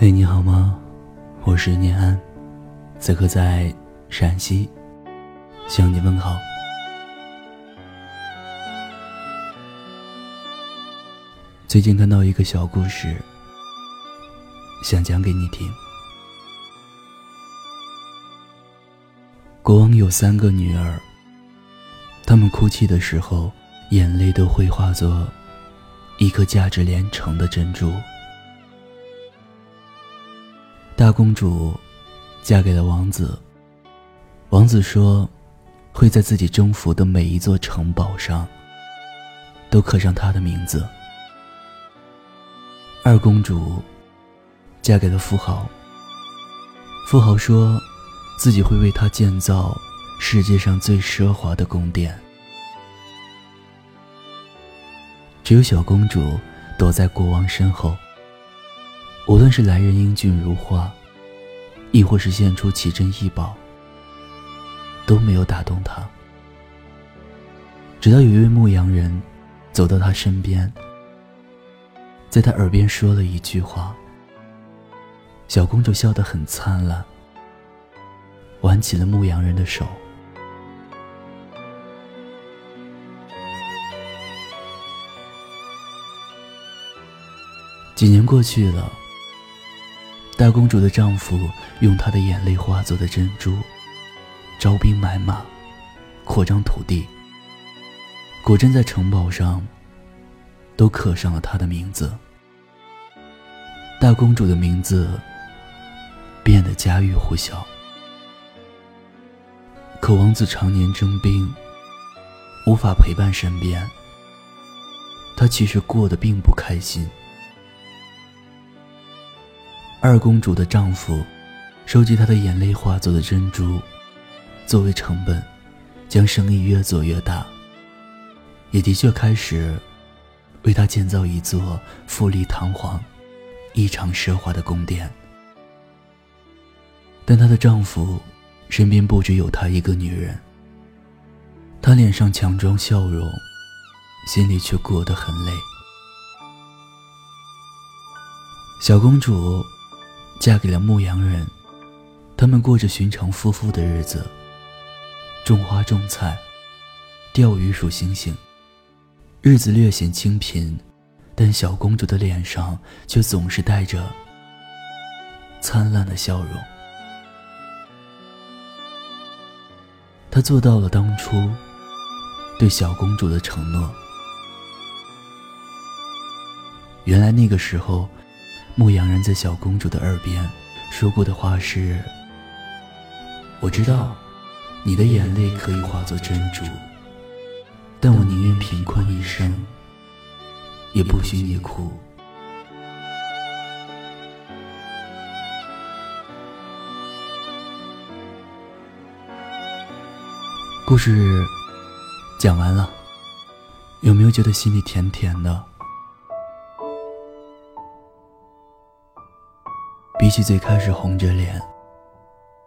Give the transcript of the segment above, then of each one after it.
嘿，你好吗？我是念安，此刻在陕西向你问好。最近看到一个小故事，想讲给你听。国王有三个女儿，她们哭泣的时候，眼泪都会化作一颗价值连城的珍珠。大公主嫁给了王子。王子说，会在自己征服的每一座城堡上都刻上他的名字。二公主嫁给了富豪。富豪说，自己会为他建造世界上最奢华的宫殿。只有小公主躲在国王身后。无论是来人英俊如花，亦或是现出奇珍异宝，都没有打动他。直到有一位牧羊人走到他身边，在他耳边说了一句话，小公主笑得很灿烂，挽起了牧羊人的手。几年过去了。大公主的丈夫用她的眼泪化作的珍珠，招兵买马，扩张土地。果真在城堡上都刻上了她的名字。大公主的名字变得家喻户晓。可王子常年征兵，无法陪伴身边，他其实过得并不开心。二公主的丈夫收集她的眼泪化作的珍珠，作为成本，将生意越做越大。也的确开始为她建造一座富丽堂皇、异常奢华的宫殿。但她的丈夫身边不只有她一个女人，她脸上强装笑容，心里却过得很累。小公主。嫁给了牧羊人，他们过着寻常夫妇的日子，种花种菜，钓鱼数星星，日子略显清贫，但小公主的脸上却总是带着灿烂的笑容。她做到了当初对小公主的承诺。原来那个时候。牧羊人在小公主的耳边说过的话是：“我知道，你的眼泪可以化作珍珠，但我宁愿贫困一生，也不许你哭。”故事讲完了，有没有觉得心里甜甜的？比起最开始红着脸，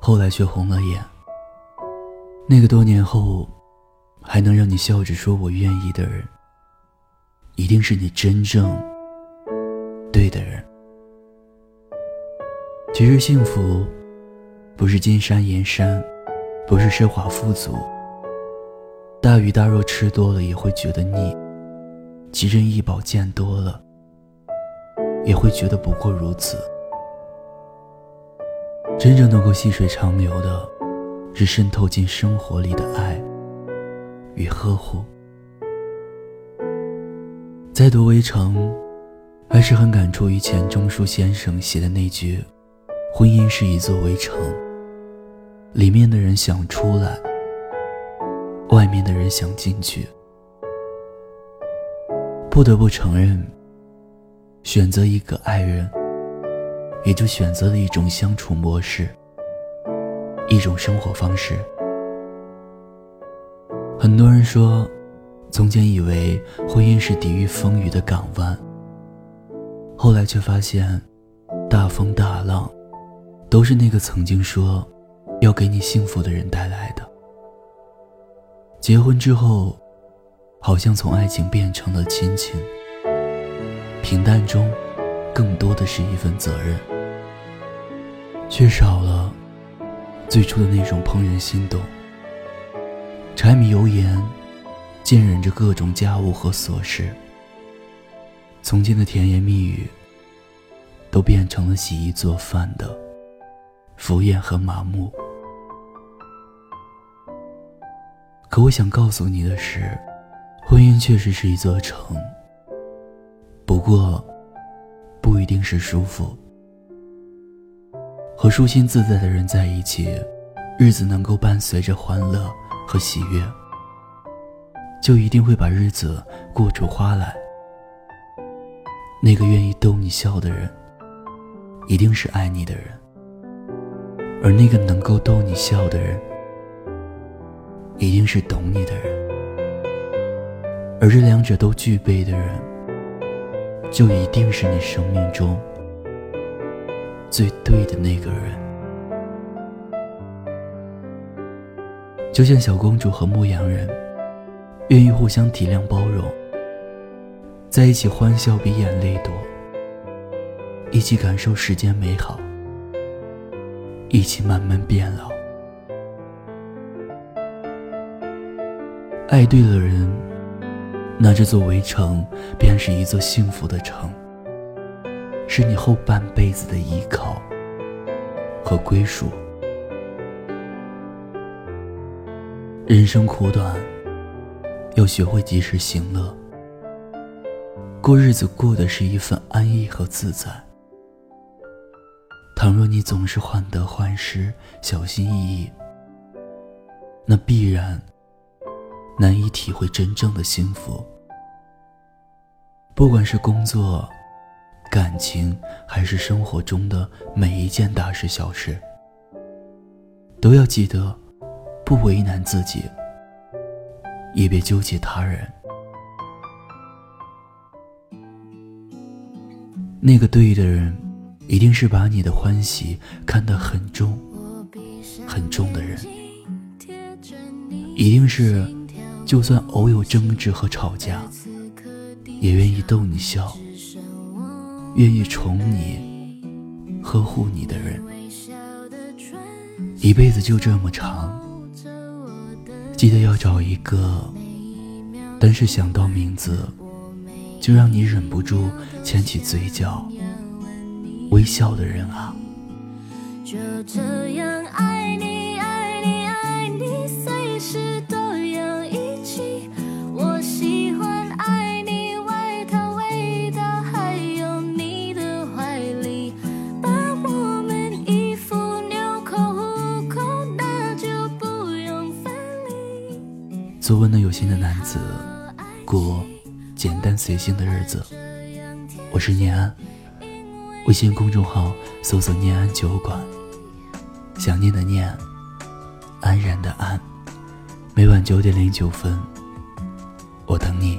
后来却红了眼。那个多年后，还能让你笑着说我愿意的人，一定是你真正对的人。其实幸福，不是金山银山，不是奢华富足。大鱼大肉吃多了也会觉得腻，奇珍异宝见多了，也会觉得不过如此。真正能够细水长流的，是渗透进生活里的爱与呵护。在读《围城》，还是很感触以前钟书先生写的那句：“婚姻是一座围城，里面的人想出来，外面的人想进去。”不得不承认，选择一个爱人。也就选择了一种相处模式，一种生活方式。很多人说，从前以为婚姻是抵御风雨的港湾，后来却发现，大风大浪，都是那个曾经说要给你幸福的人带来的。结婚之后，好像从爱情变成了亲情，平淡中，更多的是一份责任。缺少了最初的那种怦然心动。柴米油盐，浸染着各种家务和琐事。从前的甜言蜜语，都变成了洗衣做饭的敷衍和麻木。可我想告诉你的是，婚姻确实是一座城，不过一定是舒服。和舒心自在的人在一起，日子能够伴随着欢乐和喜悦，就一定会把日子过出花来。那个愿意逗你笑的人，一定是爱你的人，而那个能够逗你笑的人。一定是懂你的人，而这两者都具备的人，就一定是你生命中最对的那个人。就像小公主和牧羊人，愿意互相体谅包容，在一起欢笑比眼泪多，一起感受世间美好，一起慢慢变老。爱对了人，那这座围城便是一座幸福的城，是你后半辈子的依靠和归属。人生苦短，要学会及时行乐，过日子过的是一份安逸和自在。倘若你总是患得患失、小心翼翼，那必然。难以体会真正的幸福。不管是工作、感情，还是生活中的每一件大事小事，都要记得不为难自己，也别纠结他人。那个对的人，一定是把你的欢喜看得很重、很重的人，一定是。就算偶有争执和吵架，也愿意逗你笑，愿意宠你、呵护你的人。一辈子就这么长，记得要找一个，但是想到名字，就让你忍不住牵起嘴角微笑的人啊。就这样爱你。做温暖有心的男子，过简单随性的日子。我是念安，微信公众号搜索“念安酒馆”，想念的念，安然的安。每晚九点零九分，我等你。